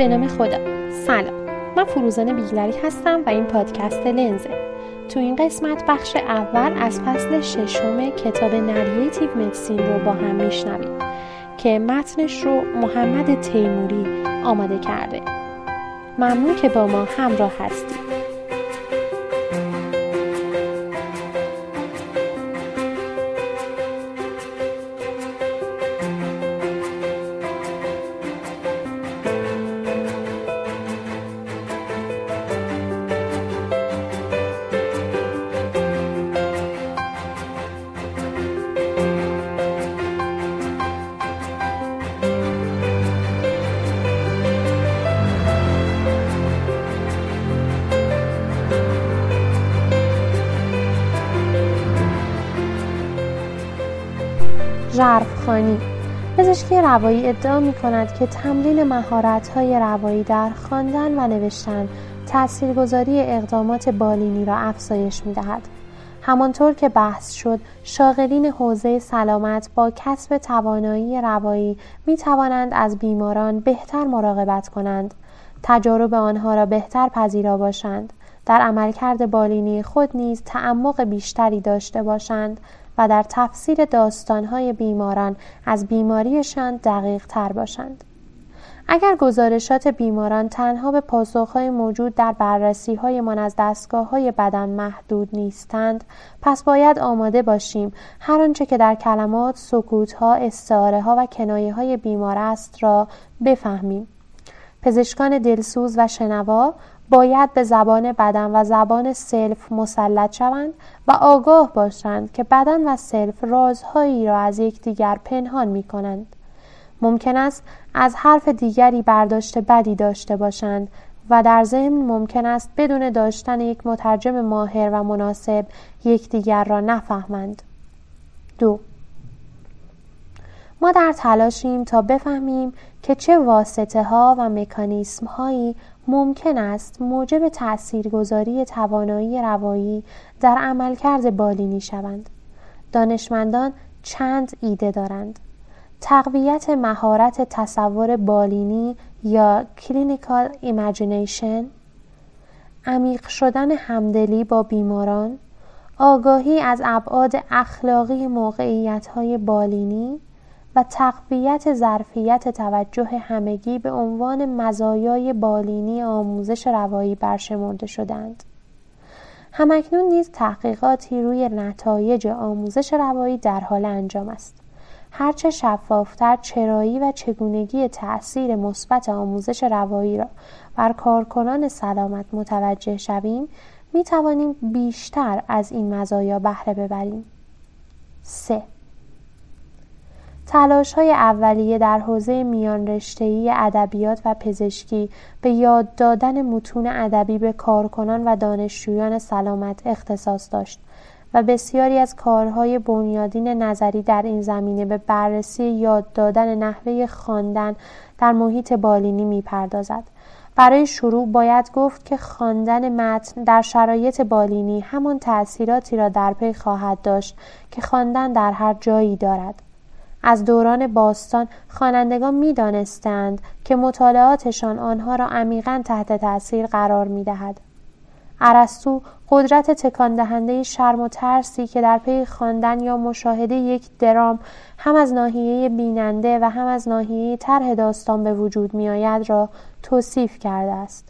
به نام خدا. سلام. من فروزان بیگلری هستم و این پادکست لنزه. تو این قسمت بخش اول از فصل ششم کتاب Narrative Medicine رو با هم میشنویم که متنش رو محمد تیموری آماده کرده. ممنون که با ما همراه هستید. روایی ادعا می کند که تمرین مهارت های روایی در خواندن و نوشتن تاثیرگذاری اقدامات بالینی را افزایش می دهد. همانطور که بحث شد شاغلین حوزه سلامت با کسب توانایی روایی می توانند از بیماران بهتر مراقبت کنند. تجارب آنها را بهتر پذیرا باشند. در عملکرد بالینی خود نیز تعمق بیشتری داشته باشند. و در تفسیر داستانهای بیماران از بیماریشان دقیق تر باشند. اگر گزارشات بیماران تنها به پاسخهای موجود در بررسی های از دستگاه های بدن محدود نیستند پس باید آماده باشیم هر آنچه که در کلمات، سکوت ها، استعاره ها و کنایه های بیمار است را بفهمیم. پزشکان دلسوز و شنوا باید به زبان بدن و زبان سلف مسلط شوند و آگاه باشند که بدن و سلف رازهایی را از یکدیگر پنهان می کنند. ممکن است از حرف دیگری برداشت بدی داشته باشند و در ضمن ممکن است بدون داشتن یک مترجم ماهر و مناسب یکدیگر را نفهمند. دو ما در تلاشیم تا بفهمیم که چه واسطه ها و مکانیسم هایی ممکن است موجب تاثیرگذاری توانایی روایی در عملکرد بالینی شوند. دانشمندان چند ایده دارند. تقویت مهارت تصور بالینی یا clinical imagination عمیق شدن همدلی با بیماران آگاهی از ابعاد اخلاقی موقعیت های بالینی و تقویت ظرفیت توجه همگی به عنوان مزایای بالینی آموزش روایی برشمرده شدند. همکنون نیز تحقیقاتی روی نتایج آموزش روایی در حال انجام است. هرچه شفافتر چرایی و چگونگی تأثیر مثبت آموزش روایی را بر کارکنان سلامت متوجه شویم می توانیم بیشتر از این مزایا بهره ببریم. 3. تلاش های اولیه در حوزه میان رشتهی ادبیات و پزشکی به یاد دادن متون ادبی به کارکنان و دانشجویان سلامت اختصاص داشت و بسیاری از کارهای بنیادین نظری در این زمینه به بررسی یاد دادن نحوه خواندن در محیط بالینی می‌پردازد. برای شروع باید گفت که خواندن متن در شرایط بالینی همان تأثیراتی را در پی خواهد داشت که خواندن در هر جایی دارد. از دوران باستان خوانندگان می‌دانستند که مطالعاتشان آنها را عمیقا تحت تاثیر قرار می‌دهد. ارسطو قدرت تکان دهنده شرم و ترسی که در پی خواندن یا مشاهده یک درام هم از ناحیه بیننده و هم از ناحیه طرح داستان به وجود میآید را توصیف کرده است.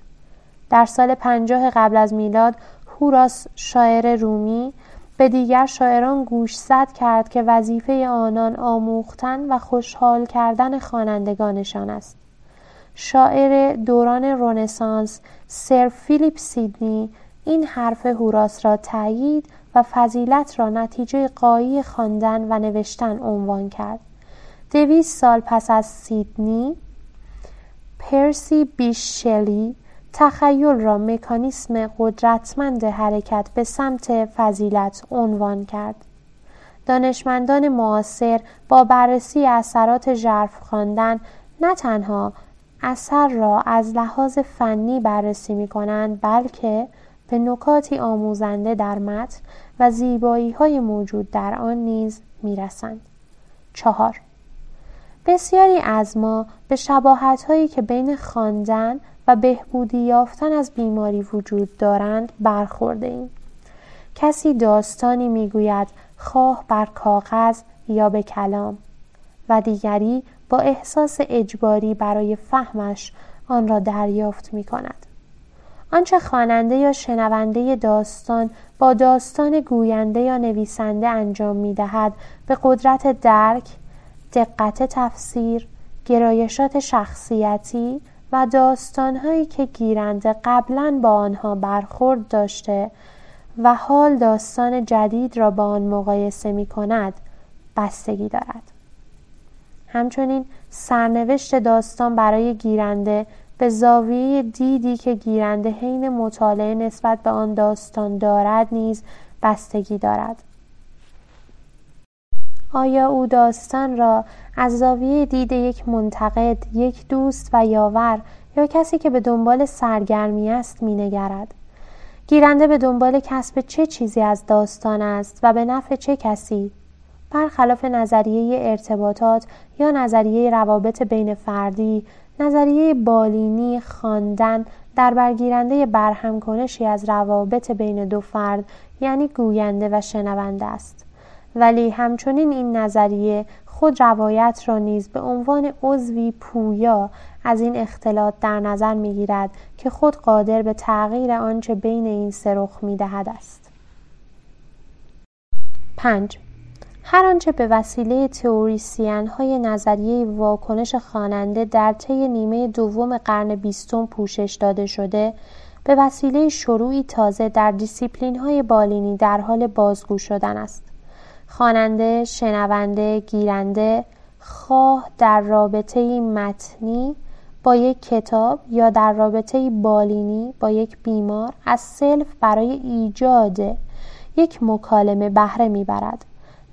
در سال پنجاه قبل از میلاد هوراس شاعر رومی به دیگر شاعران گوشزد کرد که وظیفه آنان آموختن و خوشحال کردن خوانندگانشان است. شاعر دوران رنسانس سر فیلیپ سیدنی این حرف هوراس را تایید و فضیلت را نتیجه قایی خواندن و نوشتن عنوان کرد. دویست سال پس از سیدنی پرسی بیشلی تخیل را مکانیسم قدرتمند حرکت به سمت فضیلت عنوان کرد. دانشمندان معاصر با بررسی اثرات ژرف خواندن نه تنها اثر را از لحاظ فنی بررسی می کنند بلکه به نکاتی آموزنده در متن و زیبایی های موجود در آن نیز می رسند. چهار بسیاری از ما به شباهت هایی که بین خواندن بهبودی یافتن از بیماری وجود دارند برخورده ایم. کسی داستانی می‌گوید خواه بر کاغذ یا به کلام و دیگری با احساس اجباری برای فهمش آن را دریافت می کند. آنچه خواننده یا شنونده داستان با داستان گوینده یا نویسنده انجام می دهد به قدرت درک، دقت تفسیر، گرایشات شخصیتی و داستانهایی که گیرنده قبلا با آنها برخورد داشته و حال داستان جدید را با آن مقایسه می کند بستگی دارد. همچنین سرنوشت داستان برای گیرنده به زاویه دیدی که گیرنده حین مطالعه نسبت به آن داستان دارد نیز بستگی دارد. آیا او داستان را از زاویه دید یک منتقد، یک دوست و یاور یا کسی که به دنبال سرگرمی است مینگرد؟ گیرنده به دنبال کسب چه چیزی از داستان است و به نفع چه کسی؟ برخلاف نظریه ارتباطات یا نظریه روابط بین فردی، نظریه بالینی خواندن در برگیرنده برهم کنشی از روابط بین دو فرد یعنی گوینده و شنونده است. ولی همچنین این نظریه خود روایت را نیز به عنوان عضوی پویا از این اختلاط در نظر می‌گیرد که خود قادر به تغییر آنچه بین این سه رخ می‌دهد است. 5 هر آنچه به وسیله تئوریسین های نظریه واکنش خواننده در طی نیمه دوم قرن بیستم پوشش داده شده به وسیله شروعی تازه در دیسیپلین های بالینی در حال بازگو شدن است. خواننده، شنونده، گیرنده خواه در رابطه متنی با یک کتاب یا در رابطه بالینی با یک بیمار از سلف برای ایجاد یک مکالمه بهره می‌برد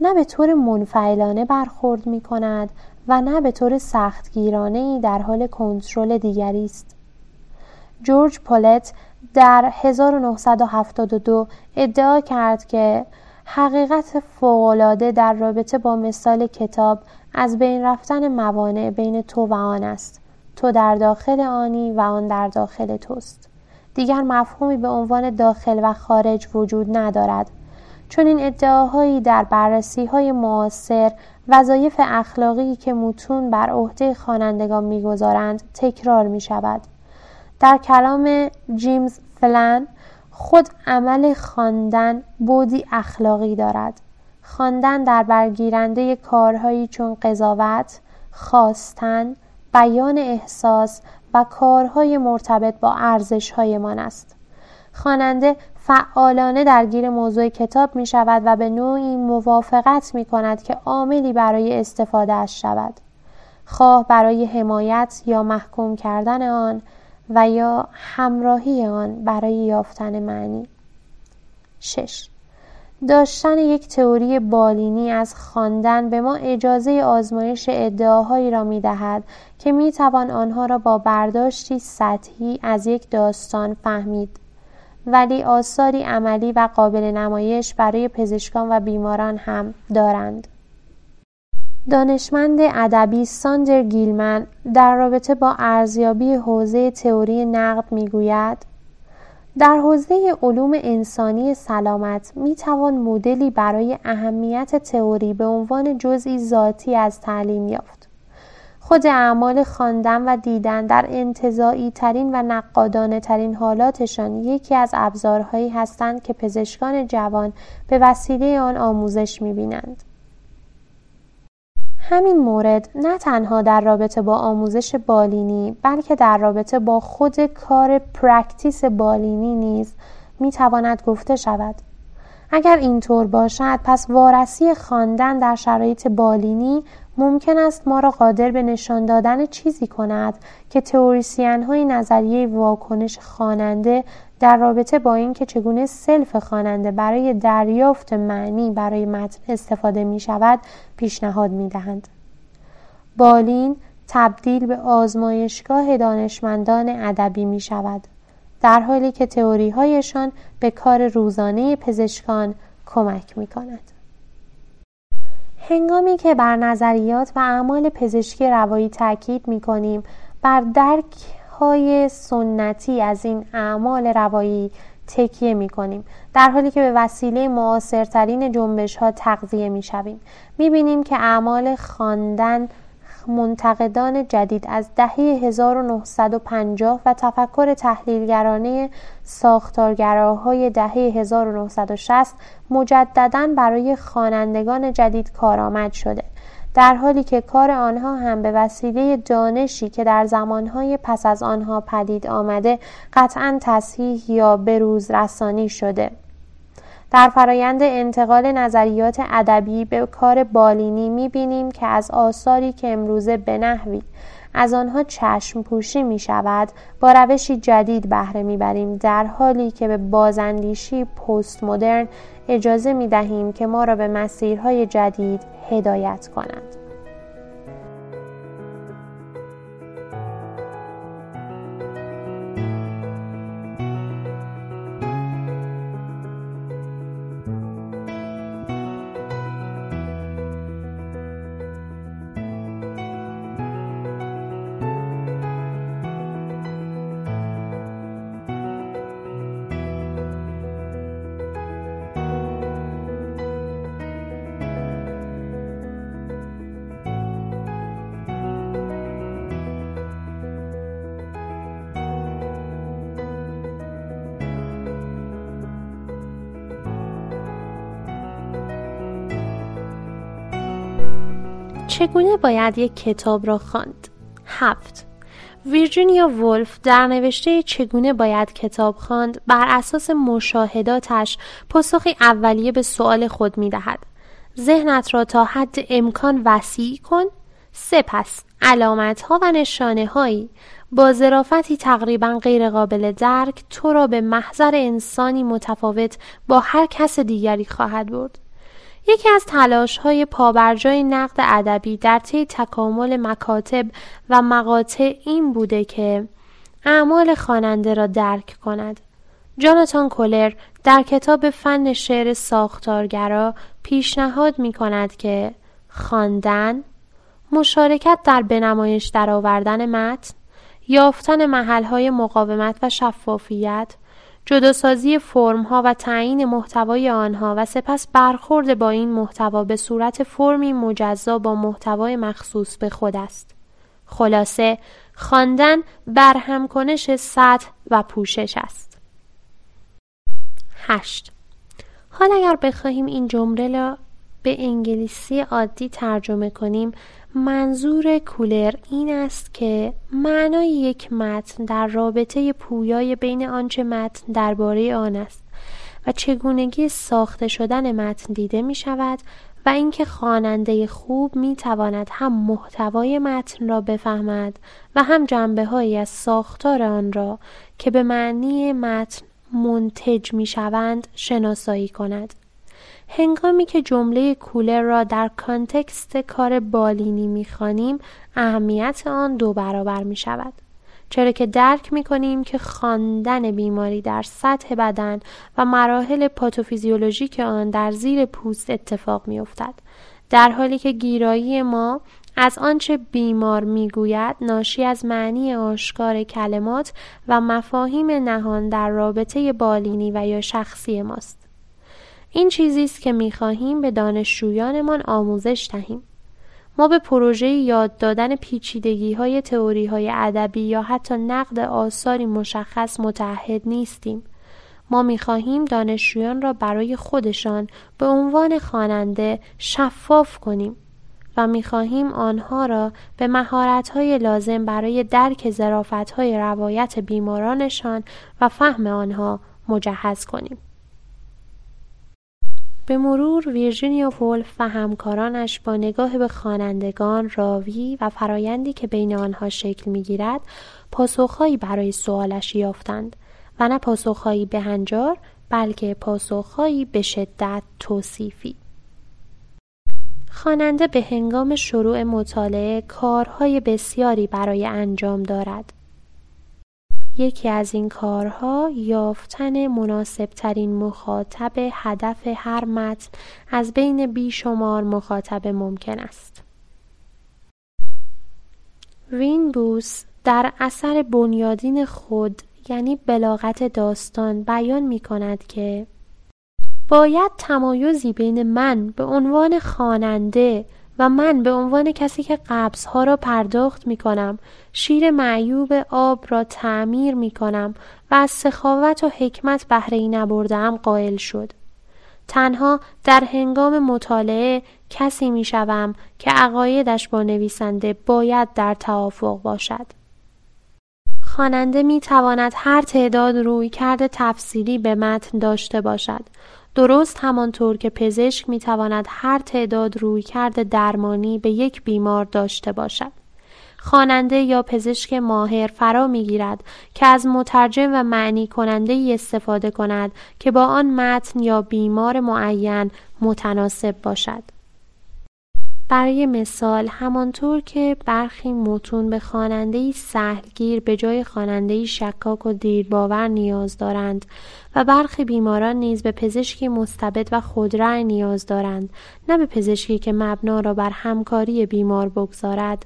نه به طور منفعلانه برخورد می کند و نه به طور سختگیرانه ای در حال کنترل دیگری است. جورج پولت در 1972 ادعا کرد که حقیقت فوقالعاده در رابطه با مثال کتاب از بین رفتن موانع بین تو و آن است. تو در داخل آنی و آن در داخل توست. دیگر مفهومی به عنوان داخل و خارج وجود ندارد. چون این ادعاهایی در بررسی های معاصر وظایف اخلاقی که متون بر عهده خوانندگان می‌گذارند تکرار می شود. در کلام جیمز فلن خود عمل خواندن بودی اخلاقی دارد. خواندن در برگیرنده کارهایی چون قضاوت خواستن بیان احساس و کارهای مرتبط با ارزشهایمان است. خواننده فعالانه درگیر موضوع کتاب می شود و به نوعی موافقت می کند که عاملی برای استفاده اش شود. خواه برای حمایت یا محکوم کردن آن و یا همراهی آن برای یافتن معنی 6. داشتن یک تئوری بالینی از خواندن به ما اجازه آزمایش ادعاهایی را می دهد که می توان آنها را با برداشتی سطحی از یک داستان فهمید ولی آثاری عملی و قابل نمایش برای پزشکان و بیماران هم دارند. دانشمند ادبی ساندر گیلمن در رابطه با ارزیابی حوزه تئوری نقد می‌گوید در حوزه علوم انسانی سلامت می توان مدلی برای اهمیت تئوری به عنوان جزئی ذاتی از تعلیم یافت. خود اعمال خواندن و دیدن در انتظایی ترین و نقادانه ترین حالاتشان یکی از ابزارهایی هستند که پزشکان جوان به وسیله آن آموزش می بینند. همین مورد نه تنها در رابطه با آموزش بالینی بلکه در رابطه با خود کار practice بالینی نیز می تواند گفته شود. اگر اینطور باشد پس وارسی خواندن در شرایط بالینی ممکن است ما را قادر به نشان دادن چیزی کند که تئوریسین های نظریه واکنش خواننده در رابطه با اینکه چگونه self خواننده برای دریافت معنی برای متن استفاده می شود پیشنهاد می دهند. بالین تبدیل به آزمایشگاه دانشمندان ادبی می شود در حالی که تئوری هایشان به کار روزانه پزشکان کمک می کند. هنگامی که بر نظریات و اعمال پزشکی روایی تاکید می کنیم بر درک های سنتی از این اعمال روایی تکیه می کنیم در حالی که به وسیله معاصرترین جنبش ها تغذیه می شویم. می بینیم که اعمال خواندن منتقدان جدید از دهه 1950 و تفکر تحلیلگرانه ساختارگراهای دهه 1960 مجددا برای خوانندگان جدید کارآمد شده. در حالی که کار آنها هم به وسیله دانشی که در زمانهای پس از آنها پدید آمده قطعا تصحیح یا بروز رسانی شده. در فرایند انتقال نظریات ادبی به کار بالینی می‌بینیم که از آثاری که امروزه به نحوی از آنها چشم پوشی می شود با روشی جدید بهره می‌بریم در حالی که به بازاندیشی پست مدرن اجازه می دهیم که ما را به مسیرهای جدید هدایت کنند. چگونه باید یک کتاب را خواند؟ هفت ویرجینیا ولف در نوشته چگونه باید کتاب خواند بر اساس مشاهداتش پاسخی اولیه به سوال خود می دهد. ذهنت را تا حد امکان وسیع کن سپس علامت ها و نشانه هایی با ظرافتی تقریبا غیرقابل درک تو را به محضر انسانی متفاوت با هر کس دیگری خواهد برد. یکی از تلاش های پابرجای نقد ادبی در طی تکامل مکاتب و مقاطع این بوده که اعمال خواننده را درک کند. جاناتان کولر در کتاب فن شعر ساختارگرا پیشنهاد می کند که خواندن، مشارکت در بنمایش درآوردن متن، یافتن محلهای مقاومت و شفافیت، جداسازی فرمها و تعیین محتوای آنها و سپس برخورد با این محتوا به صورت فرمی مجزا با محتوای مخصوص به خود است. خلاصه خواندن برهمکنش سطح و پوشش است. 8. حال اگر بخواهیم این جمله را به انگلیسی عادی ترجمه کنیم منظور کولر این است که معنای یک متن در رابطه پویای بین آنچه متن درباره آن است و چگونگی ساخته شدن متن دیده می شود و اینکه خواننده خوب می تواند هم محتوای متن را بفهمد و هم جنبه هایی از ساختار آن را که به معنی متن منتج می شوند شناسایی کند. هنگامی که جمله کولر را در کانتکست کار بالینی می‌خوانیم اهمیت آن دو برابر می شود. چرا که درک می کنیم که خواندن بیماری در سطح بدن و مراحل پاتوفیزیولوژیک آن در زیر پوست اتفاق می افتد. در حالی که گیرایی ما از آنچه بیمار می‌گوید ناشی از معنی آشکار کلمات و مفاهیم نهان در رابطه بالینی و یا شخصی ماست. این چیزی است که می‌خواهیم به دانشجویانمان آموزش دهیم. ما به پروژه یاد دادن پیچیدگی های تئوری های ادبی یا حتی نقد آثاری مشخص متحد نیستیم. ما می‌خواهیم دانشجویان را برای خودشان به عنوان خواننده شفاف کنیم و می‌خواهیم آنها را به مهارت لازم برای درک زرافت های روایت بیمارانشان و فهم آنها مجهز کنیم. به مرور ویرجینیا وولف و همکارانش با نگاه به خوانندگان راوی و فرایندی که بین آنها شکل می‌گیرد پاسخهایی برای سوالش یافتند و نه پاسخهایی بهنجار بلکه پاسخهایی به شدت توصیفی. خواننده به هنگام شروع مطالعه کارهای بسیاری برای انجام دارد. یکی از این کارها یافتن مناسبترین مخاطب هدف هر متن از بین بیشمار مخاطب ممکن است. وینبوس در اثر بنیادین خود یعنی بلاغت داستان بیان می کند که باید تمایزی بین من به عنوان خواننده و من به عنوان کسی که ها را پرداخت می کنم شیر معیوب آب را تعمیر می کنم و از سخاوت و حکمت بهره ای نبردم قائل شد. تنها در هنگام مطالعه کسی می شوم که عقایدش با نویسنده باید در توافق باشد. خواننده می تواند هر تعداد روی کرده تفسیری به متن داشته باشد. درست همانطور که پزشک می تواند هر تعداد روی کرده درمانی به یک بیمار داشته باشد. خواننده یا پزشک ماهر فرا می گیرد که از مترجم و معنی کننده استفاده کند که با آن متن یا بیمار معین متناسب باشد. برای مثال همانطور که برخی متون به خوانندهای سهلگیر به جای خوانندهای شکاک و دیرباور نیاز دارند و برخی بیماران نیز به پزشکی مستبد و خودرأی نیاز دارند نه به پزشکی که مبنا را بر همکاری بیمار بگذارد.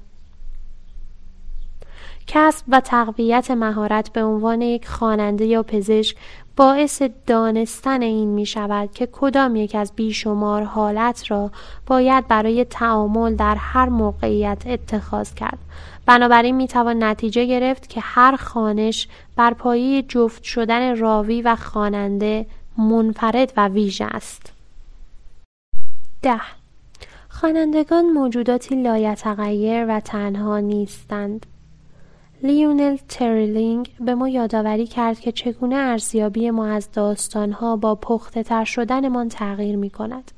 کسب و تقویت مهارت به عنوان یک خواننده یا پزشک باعث دانستن این می شود که کدام یک از بیشمار حالت را باید برای تعامل در هر موقعیت اتخاذ کرد. بنابراین می توان نتیجه گرفت که هر خانش بر پایه جفت شدن راوی و خواننده منفرد و ویژه است. ده. خوانندگان موجوداتی لایتغیر و تنها نیستند. لیونل تریلینگ به ما یادآوری کرد که چگونه ارزیابی ما از داستانها با پخته تر شدنمان تغییر می کند.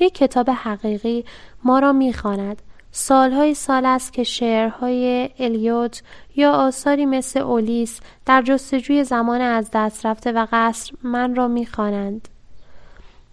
یک کتاب حقیقی ما را می‌خواند سالهای سال است که شعرهای الیوت یا آثاری مثل اولیس در جستجوی زمان از دست رفته و قصر من را می‌خوانند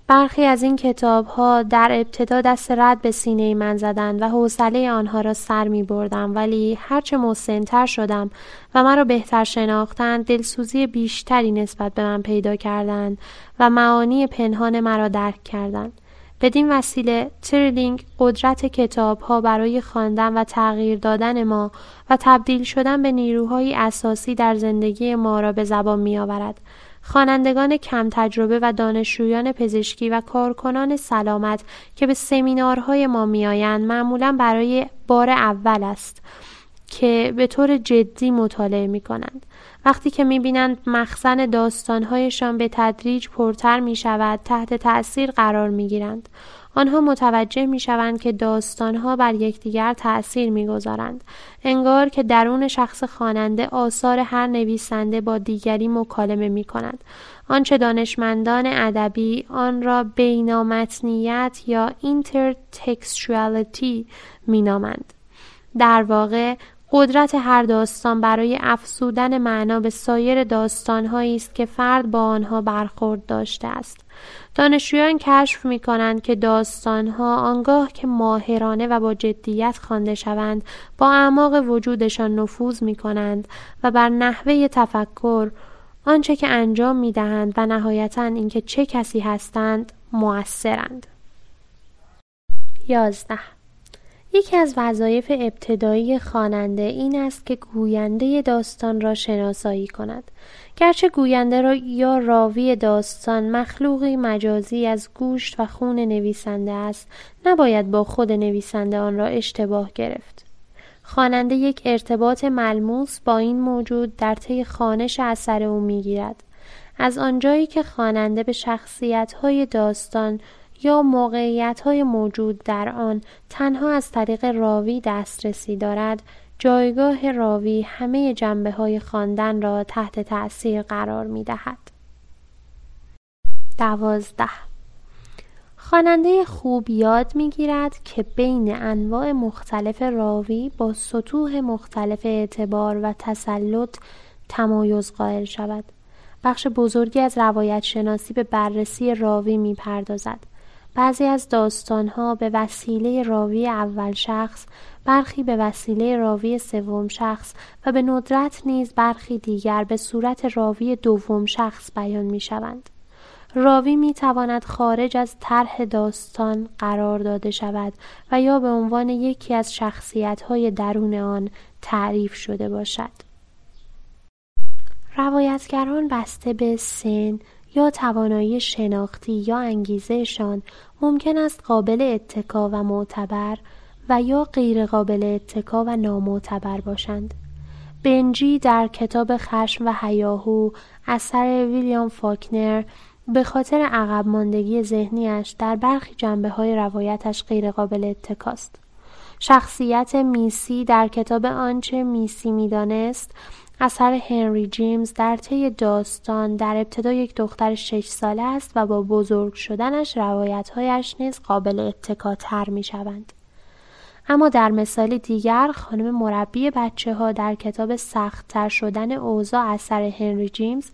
برخی از این کتاب ها در ابتدا دست رد به سینه من زدند و حوصله آنها را سر می بردم ولی هرچه مسنتر شدم و مرا بهتر شناختند دلسوزی بیشتری نسبت به من پیدا کردند و معانی پنهان مرا درک کردند. بدین وسیله تریلینگ قدرت کتاب ها برای خواندن و تغییر دادن ما و تبدیل شدن به نیروهای اساسی در زندگی ما را به زبان می آورد خوانندگان کم تجربه و دانشجویان پزشکی و کارکنان سلامت که به سمینارهای ما میآیند معمولا برای بار اول است که به طور جدی مطالعه می کنند. وقتی که می بینند مخزن داستانهایشان به تدریج پرتر می شود تحت تأثیر قرار می گیرند. آنها متوجه می شوند که داستانها بر یکدیگر تأثیر می گذارند. انگار که درون شخص خواننده آثار هر نویسنده با دیگری مکالمه می کند. آنچه دانشمندان ادبی آن را بینامتنیت یا اینترتکستوالتی می نامند. در واقع قدرت هر داستان برای افسودن معنا به سایر داستانهایی است که فرد با آنها برخورد داشته است دانشجویان کشف می کنند که داستانها آنگاه که ماهرانه و با جدیت خوانده شوند با اعماق وجودشان نفوذ می کنند و بر نحوه تفکر آنچه که انجام می دهند و نهایتا اینکه چه کسی هستند مؤثرند. یازده یکی از وظایف ابتدایی خواننده این است که گوینده داستان را شناسایی کند. گرچه گوینده را یا راوی داستان مخلوقی مجازی از گوشت و خون نویسنده است نباید با خود نویسنده آن را اشتباه گرفت. خواننده یک ارتباط ملموس با این موجود در طی خانش اثر او می‌گیرد. از آنجایی که خواننده به شخصیت های داستان یا موقعیت های موجود در آن تنها از طریق راوی دسترسی دارد جایگاه راوی همه جنبه های خواندن را تحت تأثیر قرار می دهد. دوازده خواننده خوب یاد می گیرد که بین انواع مختلف راوی با سطوح مختلف اعتبار و تسلط تمایز قائل شود. بخش بزرگی از روایت شناسی به بررسی راوی می پردازد. بعضی از داستانها به وسیله راوی اول شخص برخی به وسیله راوی سوم شخص و به ندرت نیز برخی دیگر به صورت راوی دوم شخص بیان می شوند. راوی می تواند خارج از طرح داستان قرار داده شود و یا به عنوان یکی از شخصیت های درون آن تعریف شده باشد. روایتگران بسته به سن یا توانایی شناختی یا انگیزهشان ممکن است قابل اتکا و معتبر و یا غیر قابل اتکا و نامعتبر باشند. بنجی در کتاب خشم و هیاهو اثر ویلیام فاکنر به خاطر عقب ماندگی ذهنیش در برخی جنبه های روایتش غیر قابل اتکاست. شخصیت میسی در کتاب آنچه میسی می‌دانست اثر هنری جیمز در طی داستان در ابتدا یک دختر شش ساله است و با بزرگ شدنش روایتهایش نیز قابل اتکاتر می شوند. اما در مثال دیگر خانم مربی بچه ها در کتاب سختتر شدن اوضاع اثر هنری جیمز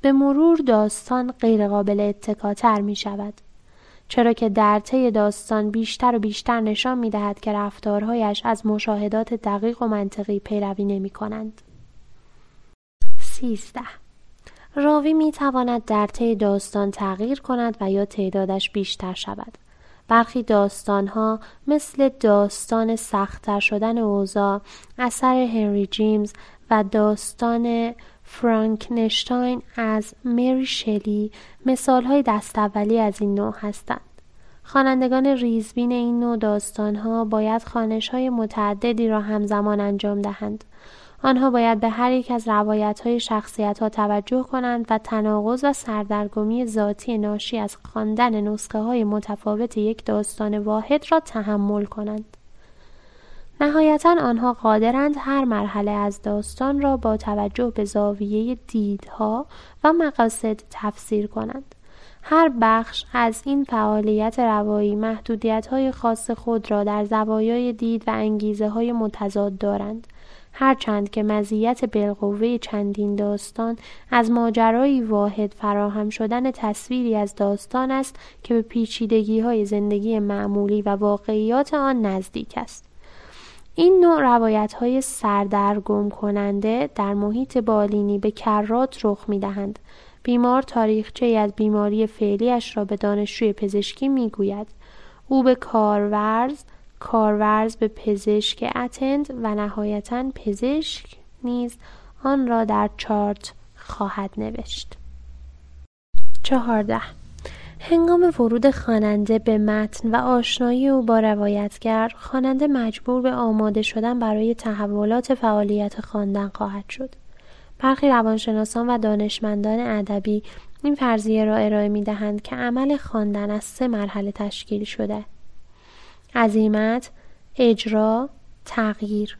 به مرور داستان غیرقابل اتکاتر می شود. چرا که در طی داستان بیشتر و بیشتر نشان می دهد که رفتارهایش از مشاهدات دقیق و منطقی پیروی نمی کنند. 13. راوی می تواند در طی داستان تغییر کند و یا تعدادش بیشتر شود. برخی داستانها مثل داستان سختتر شدن اوضاع اثر هنری جیمز و داستان فرانکنشتاین از مری شلی مثال های دست اولی از این نوع هستند. خوانندگان ریزبین این نوع داستانها باید خانش های متعددی را همزمان انجام دهند. آنها باید به هر یک از روایت های شخصیت ها توجه کنند و تناقض و سردرگمی ذاتی ناشی از خواندن نسخه های متفاوت یک داستان واحد را تحمل کنند. نهایتا آنها قادرند هر مرحله از داستان را با توجه به زاویه دیدها و مقاصد تفسیر کنند. هر بخش از این فعالیت روایی محدودیت های خاص خود را در زوایای دید و انگیزه های متضاد دارند هرچند که مزیت بالقوه چندین داستان از ماجرایی واحد فراهم شدن تصویری از داستان است که به پیچیدگی های زندگی معمولی و واقعیات آن نزدیک است. این نوع روایت های سردرگم کننده در محیط بالینی به کرات رخ می دهند. بیمار تاریخچه از بیماری فعلیش را به دانشجوی پزشکی می گوید. او به کارورز کارورز به پزشک اتند و نهایتا پزشک نیز آن را در چارت خواهد نوشت. چهارده. هنگام ورود خواننده به متن و آشنایی او با روایتگر خواننده مجبور به آماده شدن برای تحولات فعالیت خواندن خواهد شد. برخی روانشناسان و دانشمندان ادبی این فرضیه را ارائه می دهند که عمل خواندن از سه مرحله تشکیل شده. عزیمت اجرا تغییر.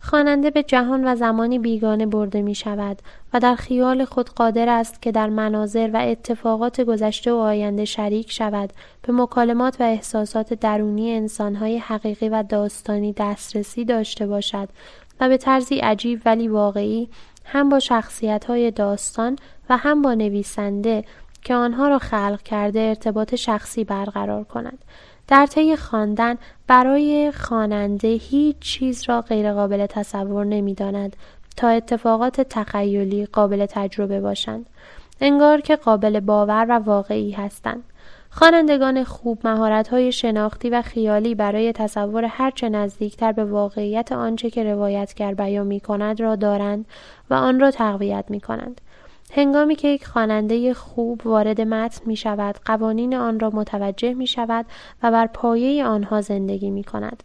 خواننده به جهان و زمانی بیگانه برده می شود و در خیال خود قادر است که در مناظر و اتفاقات گذشته و آینده شریک شود به مکالمات و احساسات درونی انسانهای حقیقی و داستانی دسترسی داشته باشد و به طرزی عجیب ولی واقعی هم با شخصیت های داستان و هم با نویسنده که آنها را خلق کرده ارتباط شخصی برقرار کند. در طی خواندن برای خواننده هیچ چیز را غیرقابل تصور نمی‌داند تا اتفاقات تخیلی قابل تجربه باشند انگار که قابل باور و واقعی هستند خوانندگان خوب مهارت‌های شناختی و خیالی برای تصور هرچه نزدیکتر به واقعیت آنچه که روایتگر بیان می کند را دارند و آن را تقویت می کنند. هنگامی که یک خواننده خوب وارد متن می شود قوانین آن را متوجه می شود و بر پایه آنها زندگی می کند.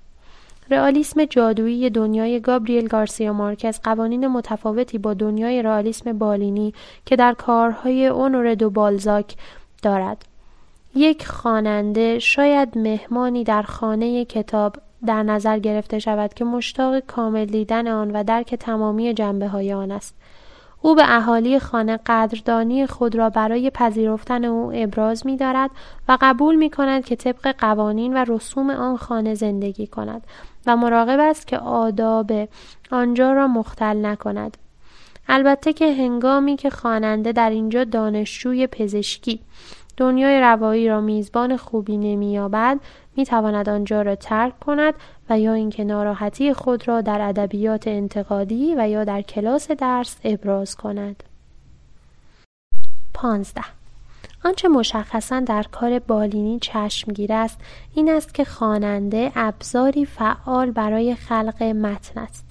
رئالیسم جادویی دنیای گابریل گارسیا مارکز قوانین متفاوتی با دنیای رئالیسم بالینی که در کارهای اونور دو بالزاک دارد. یک خواننده شاید مهمانی در خانه کتاب در نظر گرفته شود که مشتاق کامل دیدن آن و درک تمامی جنبه های آن است. او به اهالی خانه قدردانی خود را برای پذیرفتن او ابراز می دارد و قبول می کند که طبق قوانین و رسوم آن خانه زندگی کند و مراقب است که آداب آنجا را مختل نکند. البته که هنگامی که خواننده در اینجا دانشجوی پزشکی دنیای روایی را میزبان خوبی نمییابد می‌تواند آنجا را ترک کند و یا اینکه ناراحتی خود را در ادبیات انتقادی و یا در کلاس درس ابراز کند. 15. آنچه مشخصا در کار بالینی چشمگیر است این است که خواننده ابزاری فعال برای خلق متن است.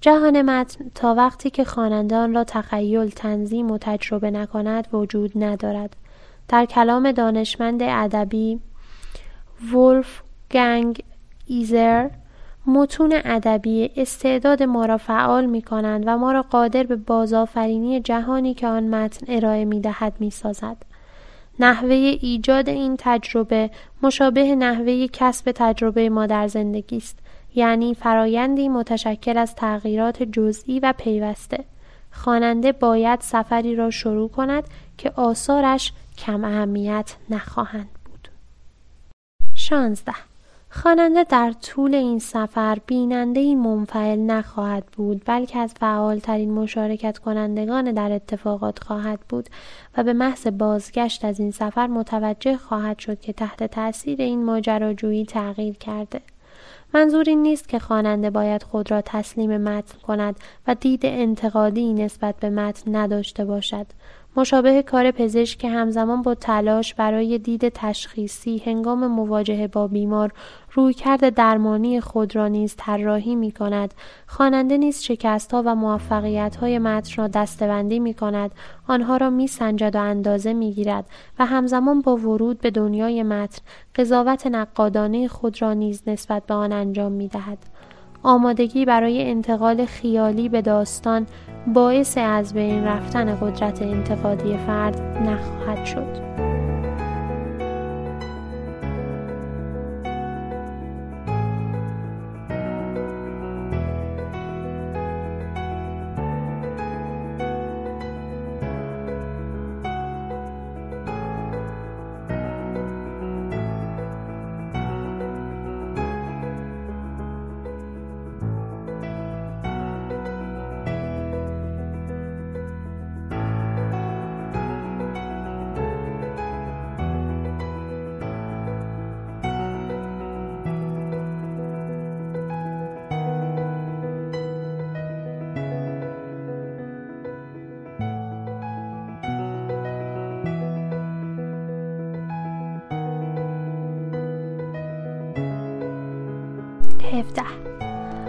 جهان متن تا وقتی که خواننده آن را تخیل تنظیم و تجربه نکند وجود ندارد. در کلام دانشمند ادبی ولف گنگ ایزر متون ادبی استعداد ما را فعال می کنند و ما را قادر به بازآفرینی جهانی که آن متن ارائه می دهد می سازد. نحوه ایجاد این تجربه مشابه نحوه کسب تجربه ما در زندگی است یعنی فرایندی متشکل از تغییرات جزئی و پیوسته خواننده باید سفری را شروع کند که آثارش کم اهمیت نخواهند 16 خواننده در طول این سفر بیننده منفعل نخواهد بود بلکه از فعالترین مشارکت کنندگان در اتفاقات خواهد بود و به محض بازگشت از این سفر متوجه خواهد شد که تحت تاثیر این ماجراجویی تغییر کرده. منظور این نیست که خواننده باید خود را تسلیم متن کند و دید انتقادی نسبت به متن نداشته باشد. مشابه کار پزشک که همزمان با تلاش برای دید تشخیصی هنگام مواجهه با بیمار رویکرد درمانی خود را نیز طراحی می کند خواننده نیز شکستها و موفقیتهای متن را دستبندی می کند آنها را می سنجد و اندازه می گیرد و همزمان با ورود به دنیای متن قضاوت نقادانه خود را نیز نسبت به آن انجام می دهد. آمادگی برای انتقال خیالی به داستان باعث از بین رفتن قدرت انتقادی فرد نخواهد شد.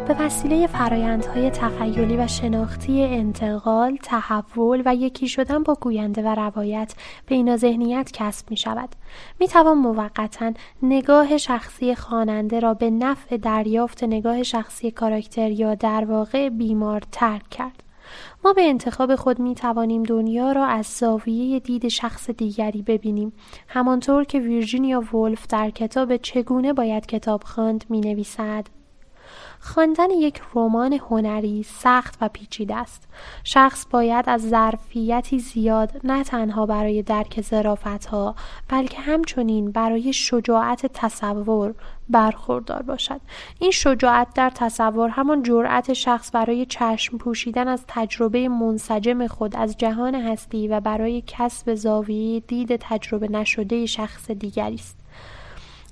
به وسیله فرایندهای تخیلی و شناختی انتقال، تحول و یکی شدن با گوینده و روایت بین ذهنیت کسب می شود. می توان موقتا نگاه شخصی خواننده را به نفع دریافت نگاه شخصی کاراکتر یا در واقع بیمار ترک کرد. ما به انتخاب خود می توانیم دنیا را از زاویه دید شخص دیگری ببینیم همانطور که ویرجینیا ولف در کتاب چگونه باید کتاب خواند می نویسد خواندن یک رمان هنری سخت و پیچیده است. شخص باید از ظرفیتی زیاد نه تنها برای درک ها بلکه همچنین برای شجاعت تصور برخوردار باشد. این شجاعت در تصور همان جرأت شخص برای چشم پوشیدن از تجربه منسجم خود از جهان هستی و برای کسب زاویه دید تجربه نشده شخص دیگری است.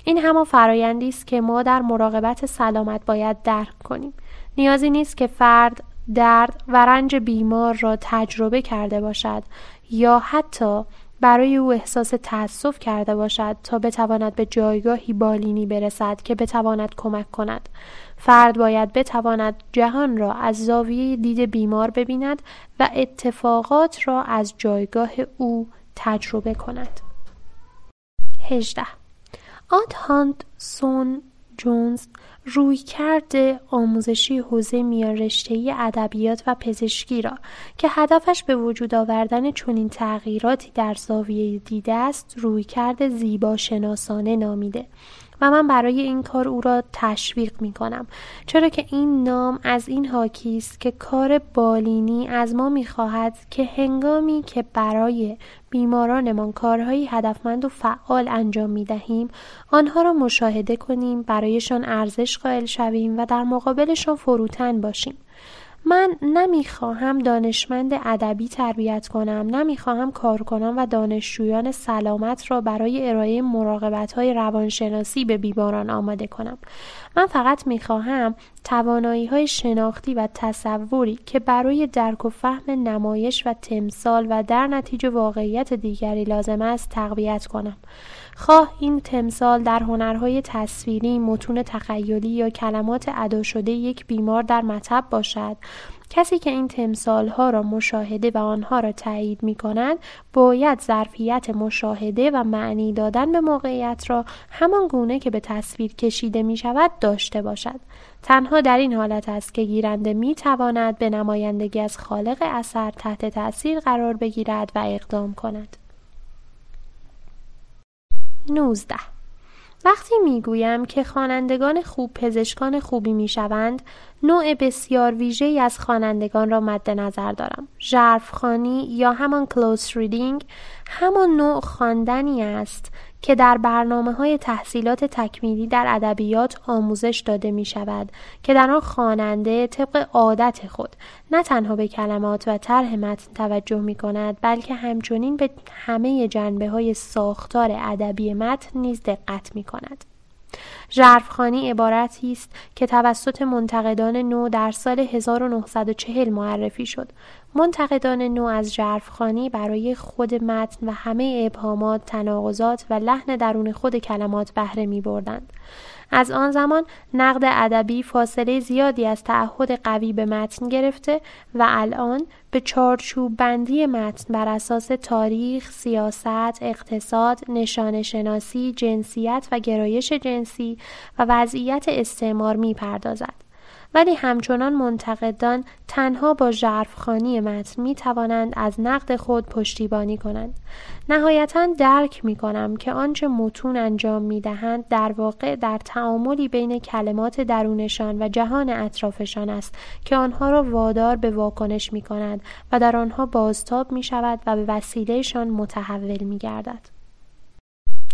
این همان فرایندی است که ما در مراقبت سلامت باید درک کنیم. نیازی نیست که فرد درد و رنج بیمار را تجربه کرده باشد یا حتی برای او احساس تأسف کرده باشد تا بتواند به جایگاهی بالینی برسد که بتواند کمک کند. فرد باید بتواند جهان را از زاویه دید بیمار ببیند و اتفاقات را از جایگاه او تجربه کند. 18 آد هاند سون جونز روی کرده آموزشی حوزه میان رشتهی ادبیات و پزشکی را که هدفش به وجود آوردن چنین تغییراتی در زاویه دیده است روی کرده زیبا شناسانه نامیده. و من برای این کار او را تشویق می کنم. چرا که این نام از این حاکی است که کار بالینی از ما می خواهد که هنگامی که برای بیمارانمان کارهایی هدفمند و فعال انجام می دهیم آنها را مشاهده کنیم برایشان ارزش قائل شویم و در مقابلشان فروتن باشیم. من نمی‌خواهم دانشمند ادبی تربیت کنم نمی‌خواهم کارکنان و دانشجویان سلامت را برای ارائه مراقبت های روانشناسی به بیماران آماده کنم. من فقط می‌خواهم توانایی های شناختی و تصوری که برای درک و فهم نمایش و تمثال و در نتیجه واقعیت دیگری لازم است تقویت کنم. خواه این تمثال در هنرهای تصویری، متون تخیلی یا کلمات ادا شده یک بیمار در مطب باشد. کسی که این تمثال ها را مشاهده و آنها را تایید می کند باید ظرفیت مشاهده و معنی دادن به موقعیت را همان گونه که به تصویر کشیده می شود داشته باشد. تنها در این حالت است که گیرنده می تواند به نمایندگی از خالق اثر تحت تاثیر قرار بگیرد و اقدام کند. 19 وقتی می‌گویم که خوانندگان خوب پزشکان خوبی می‌شوند نوع بسیار ویژه‌ای از خوانندگان را مد نظر دارم. ژرفخوانی یا همان کلوز ریدینگ همان نوع خواندنی است که در برنامه های تحصیلات تکمیلی در ادبیات آموزش داده می شود که در آن خواننده طبق عادت خود نه تنها به کلمات و طرح متن توجه می کند بلکه همچنین به همه جنبه های ساختار ادبی متن نیز دقت می کند. ژرفخانی عبارتی است که توسط منتقدان نو در سال 1940 معرفی شد. منتقدان نو از ژرفخانی برای خود متن و همه ابهامات، تناقضات و لحن درون خود کلمات بهره می بردند. از آن زمان نقد ادبی فاصله زیادی از تعهد قوی به متن گرفته و الان به چارچوب بندی متن بر اساس تاریخ، سیاست، اقتصاد، نشان شناسی، جنسیت و گرایش جنسی و وضعیت استعمار می پردازد. ولی همچنان منتقدان تنها با ژرفخانی متن می توانند از نقد خود پشتیبانی کنند نهایتا درک می کنم که آنچه متون انجام می دهند در واقع در تعاملی بین کلمات درونشان و جهان اطرافشان است که آنها را وادار به واکنش می کند و در آنها بازتاب می شود و به وسیلهشان متحول می گردد.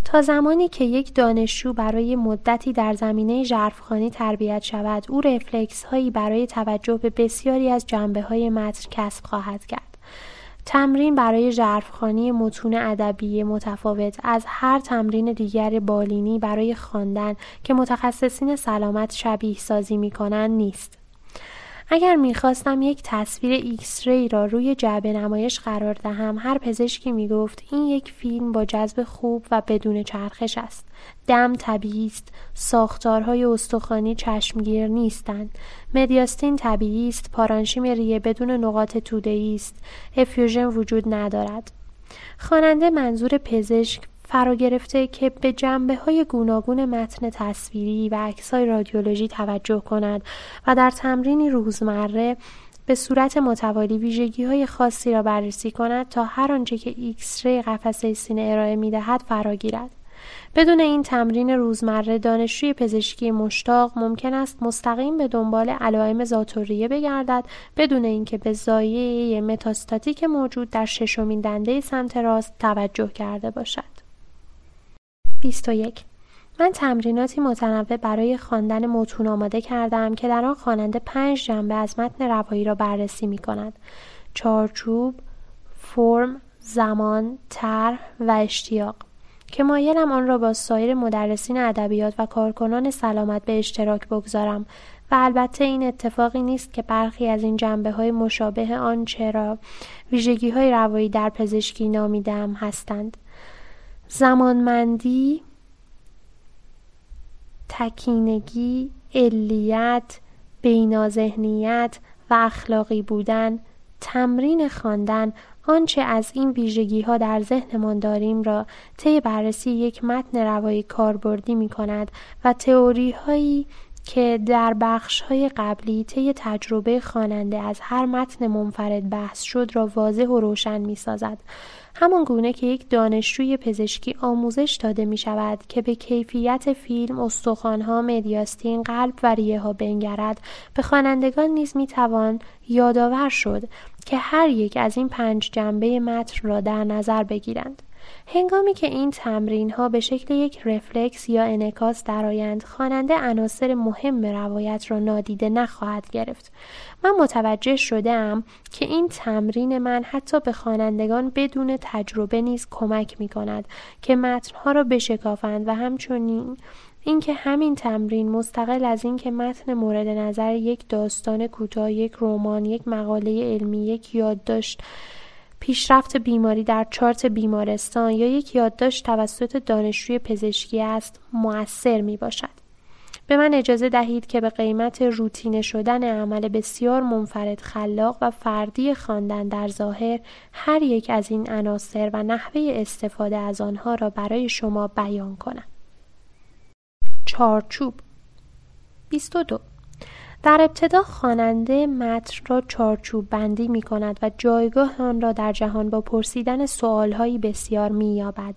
تا زمانی که یک دانشجو برای مدتی در زمینه ژرفخوانی تربیت شود او رفلکس هایی برای توجه به بسیاری از جنبه های متن کسب خواهد کرد. تمرین برای ژرفخوانی متون ادبی متفاوت از هر تمرین دیگر بالینی برای خواندن که متخصصین سلامت شبیه سازی می کنند نیست. اگر می‌خواستم یک تصویر X-ray را روی جعبه نمایش قرار دهم هر پزشکی می‌گفت این یک فیلم با جذب خوب و بدون چرخش است. دم طبیعی است. ساختارهای استخوانی چشمگیر نیستند. مدیاستین طبیعی است. پارانشیم ریه بدون نقاط توده است. افیوژن وجود ندارد. خواننده منظور پزشک فرا گرفته که به جنبه های گوناگون متن تصویری و عکس های رادیولوژی توجه کند و در تمرینی روزمره به صورت متوالی ویژگی های خاصی را بررسی کند تا هر آنچه که X-ray قفسه سینه ارائه می دهد فراگیرد. بدون این تمرین روزمره دانشجوی پزشکی مشتاق ممکن است مستقیم به دنبال علائم ذاتوریه بگردد بدون اینکه به زایه متاستاتیک موجود در ششمین دنده سمت راست توجه کرده باشد. 21 من تمریناتی متنوع برای خواندن متون آماده کردم که در آن خواننده پنج جنبه از متن روایی را بررسی می کند. چارچوب، فرم، زمان، طرح و اشتیاق که مایلم آن را با سایر مدرسین ادبیات و کارکنان سلامت به اشتراک بگذارم و البته این اتفاقی نیست که برخی از این جنبه های مشابه آن چرا ویژگی های روایی در پزشکی نامیدم هستند. زمانمندی تکینگی علیت بینازهنیت و اخلاقی بودن تمرین خواندن آنچه از این ویژگی ها در ذهنمان داریم را طی بررسی یک متن روایی کاربردی می کند و تئوری هایی که در بخش های قبلی طی تجربه خواننده از هر متن منفرد بحث شد را واضح و روشن می سازد. همان گونه که یک دانشجوی پزشکی آموزش داده می شود که به کیفیت فیلم، استخوانها، مدیاستین، قلب و ریه ها بنگرد به خوانندگان نیز می توان یادآور شد که هر یک از این پنج جنبه متن را در نظر بگیرند. هنگامی که این تمرین ها به شکل یک رفلکس یا انکاس درآیند خواننده عناصر مهم روایت را نادیده نخواهد گرفت. من متوجه شده که این تمرین من حتی به خوانندگان بدون تجربه نیز کمک می کند که متنها را بشکافند و همچنین اینکه همین تمرین مستقل از اینکه متن مورد نظر یک داستان کوتاه یک رمان یک مقاله علمی یک یادداشت پیشرفت بیماری در چارت بیمارستان یا یک یادداشت توسط دانشجوی پزشکی است مؤثر می باشد. به من اجازه دهید که به قیمت روتینه شدن عمل بسیار منفرد خلاق و فردی خواندن در ظاهر هر یک از این عناصر و نحوه استفاده از آنها را برای شما بیان کنم. چارچوب 22 در ابتدا خواننده متن را چارچوب بندی می کند و جایگاه آن را در جهان با پرسیدن سوالهایی بسیار می یابد.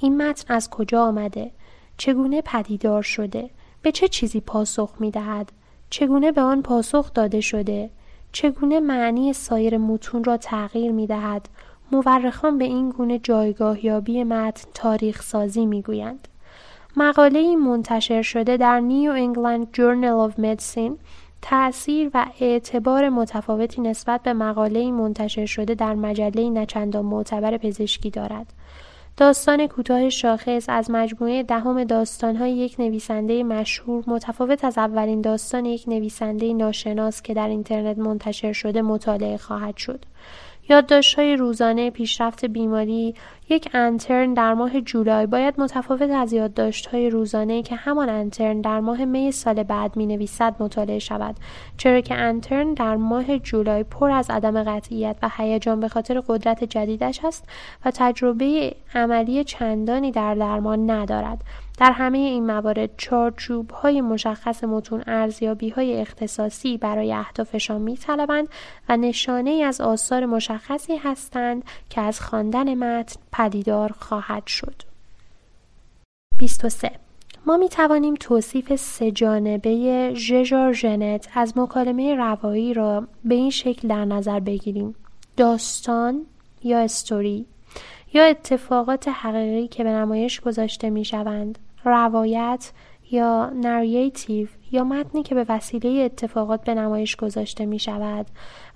این متن از کجا آمده؟ چگونه پدیدار شده؟ به چه چیزی پاسخ می دهد؟ چگونه به آن پاسخ داده شده؟ چگونه معنی سایر متون را تغییر می دهد؟ مورخان به این گونه جایگاه یابی متن تاریخ سازی می گویند. مقاله منتشر شده در New England Journal of Medicine تأثیر و اعتبار متفاوتی نسبت به مقاله منتشر شده در مجله نچندان معتبر پزشکی دارد. داستان کوتاه شاخص از مجموعه دهم داستانهای یک نویسنده مشهور متفاوت از اولین داستان یک نویسنده ناشناس که در اینترنت منتشر شده مطالعه خواهد شد. یادداشت‌های روزانه پیشرفت بیماری یک انترن در ماه جولای. باید متفاوت از یادداشت‌های روزانه که همان انترن در ماه می سال بعد می نویسد مطالعه شود. چرا که انترن در ماه جولای پر از عدم قطعیت و هیجان به خاطر قدرت جدیدش است و تجربه عملی چندانی در درمان ندارد. در همه این موارد چارچوب های مشخص متون ارزیابی های اختصاصی برای اهدافشان می طلبند و نشانه از آثار مشخصی هستند که از خواندن متن پدیدار خواهد شد. 23. ما می توانیم توصیف سه جانبه ژژار ژنت از مکالمه روایی را به این شکل در نظر بگیریم. داستان یا استوری یا اتفاقات حقیقی که به نمایش گذاشته می شوند روایت یا نریتیو یا متنی که به وسیله اتفاقات به نمایش گذاشته می شود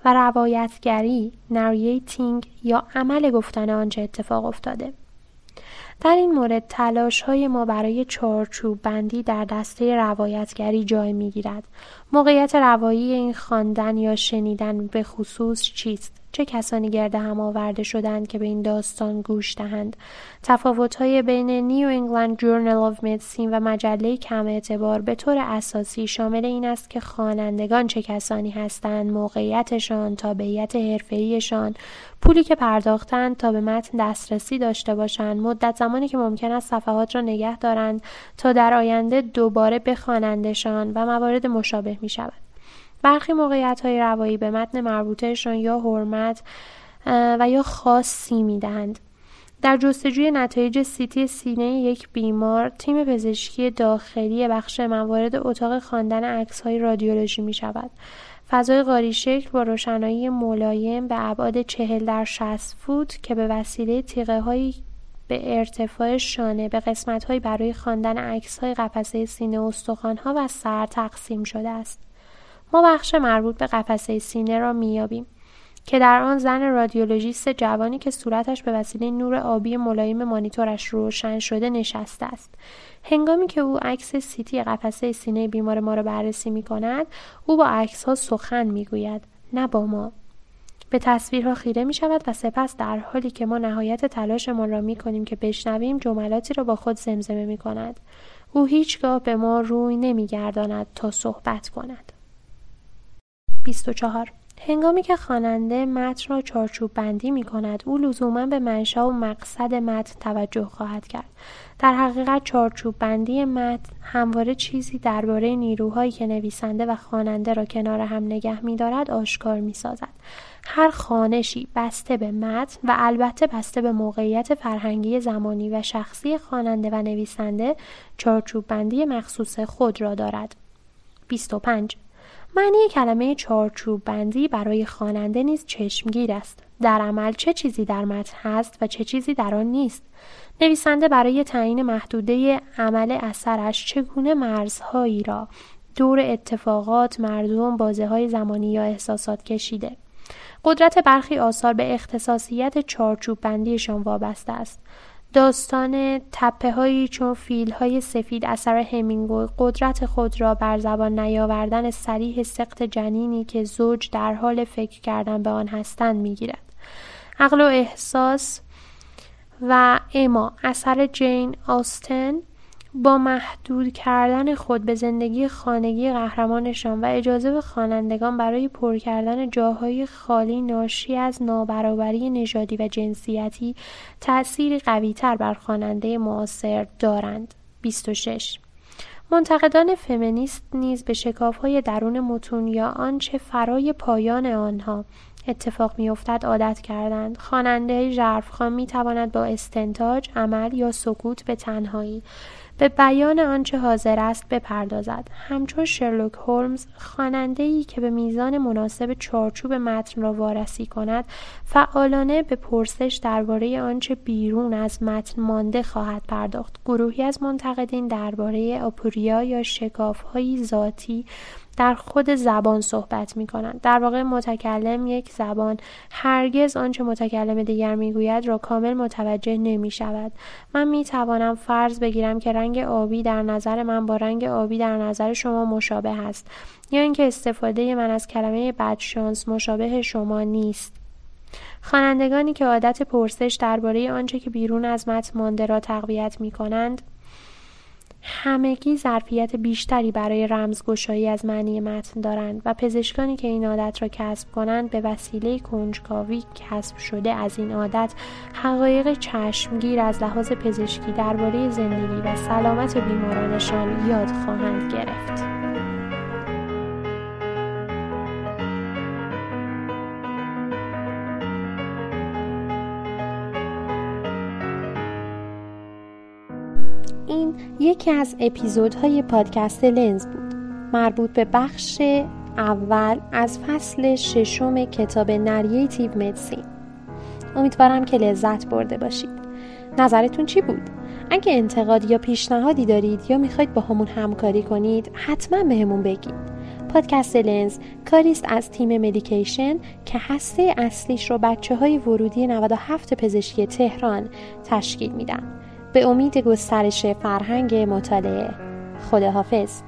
و روایتگری narrating یا عمل گفتن آنچه اتفاق افتاده در این مورد تلاش های ما برای چارچوب بندی در دسته روایتگری جای می گیرد. موقعیت روایی این خواندن یا شنیدن به خصوص چیست؟ چه کسانی گرد هم آورده شدند که به این داستان گوش دهند؟ های بین New England Journal of Medicine و مجله کم اعتبار به طور اساسی شامل این است که خوانندگان چه کسانی هستند موقعیتشان تابعیت حرفهایشان پولی که پرداختند تا به متن دسترسی داشته باشند مدت زمانی که ممکن است صفحات را نگه دارند تا در آینده دوباره بخوانندشان و موارد مشابه می شود برخی موقعیت های روایی به متن مربوطهشان یا حرمت و یا خاصی می‌دهند. در جستجوی نتایج سیتی سینه یک بیمار تیم پزشکی داخلی بخش موارد اتاق خواندن عکس های رادیولوژی می شود فضای قاری شکل با روشنایی ملایم به ابعاد چهل در 60 فوت که به وسیله تیغه هایی به ارتفاع شانه به قسمت های برای خواندن عکس های قفسه سینه استخوان ها و سر تقسیم شده است. ما بخش مربوط به قفسه سینه را میابیم که در آن زن رادیولوژیست جوانی که صورتش به وسیله نور آبی ملایم مانیتورش روشن شده نشسته است. هنگامی که او عکس سیتی قفسه سینه بیمار ما را بررسی می کند او با عکس ها سخن می گوید نه با ما. به تصویرها خیره می شود و سپس در حالی که ما نهایت تلاشمان را می کنیم که بشنویم جملاتی را با خود زمزمه می کند او هیچگاه به ما روی نمی گرداند تا صحبت کند. 24 هنگامی که خواننده متن را چارچوب بندی می کند او لزوما به منشا و مقصد متن توجه خواهد کرد. در حقیقت چارچوب بندی متن همواره چیزی درباره نیروهایی که نویسنده و خواننده را کنار هم نگه می دارد آشکار می سازد. هر خانشی بسته به متن و البته بسته به موقعیت فرهنگی زمانی و شخصی خواننده و نویسنده چارچوب بندی مخصوص خود را دارد. 25 معنی کلمه چارچوب بندی برای خواننده نیز چشمگیر است. در عمل چه چیزی در متن هست و چه چیزی در آن نیست. نویسنده برای تعیین محدوده عمل اثرش چگونه مرزهایی را دور اتفاقات، مردم، بازه های زمانی یا احساسات کشیده. قدرت برخی آثار به اختصاصیت چارچوب بندیشان وابسته است. داستان تپه هایی چون فیل های سفید اثر همینگوی قدرت خود را بر زبان نیاوردن سریح سقط جنینی که زوج در حال فکر کردن به آن هستند می‌گیرد. عقل و احساس و اما اثر جین آستن با محدود کردن خود به زندگی خانگی قهرمانشان و اجازه به خوانندگان برای پر کردن جاهای خالی ناشی از نابرابری نژادی و جنسیتی تأثیری قویتر بر خواننده معاصر دارند. 26 منتقدان فمینیست نیز به شکافهای درون متون یا آنچه فرای پایان آنها اتفاق میافتد عادت کردند خواننده ژرفخوان می‌تواند با استنتاج عمل یا سکوت به تنهایی به بیان آنچه حاضر است بپردازد. همچون شرلوک هولمز ای که به میزان مناسب چارچوب متن را وارسی کند فعالانه به پرسش درباره آنچه بیرون از متن مانده خواهد پرداخت. گروهی از منتقدین درباره آپوریا یا شکافهایی ذاتی در خود زبان صحبت می کنند. در واقع متکلم یک زبان هرگز آنچه متکلم دیگر می‌گوید را کامل متوجه نمی شود. من می توانم فرض بگیرم که رنگ آبی در نظر من با رنگ آبی در نظر شما مشابه است یا اینکه استفاده من از کلمه بدشانس مشابه شما نیست. خوانندگانی که عادت پرسش درباره آنچه که بیرون از متن مانده را تقویت می کنند همگی ظرفیت بیشتری برای رمزگشایی از معنی متن دارند و پزشکانی که این عادت را کسب کنند به وسیله کنجکاوی کسب شده از این عادت حقایق چشمگیر از لحاظ پزشکی درباره زندگی و سلامت بیمارانشان یاد خواهند گرفت. یکی از اپیزودهای پادکست لنز بود. مربوط به بخش اول از فصل ششم کتاب نریتیو مدسین امیدوارم که لذت برده باشید. نظرتون چی بود؟ اگه انتقاد یا پیشنهادی دارید یا می‌خواید با همون همکاری کنید حتما به همون بگید. پادکست لنز کاریست از تیم مدیکیشن که هسته اصلیش رو بچه های ورودی 97 پزشکی تهران تشکیل میدن. به امید گسترش فرهنگ مطالعه. خداحافظ.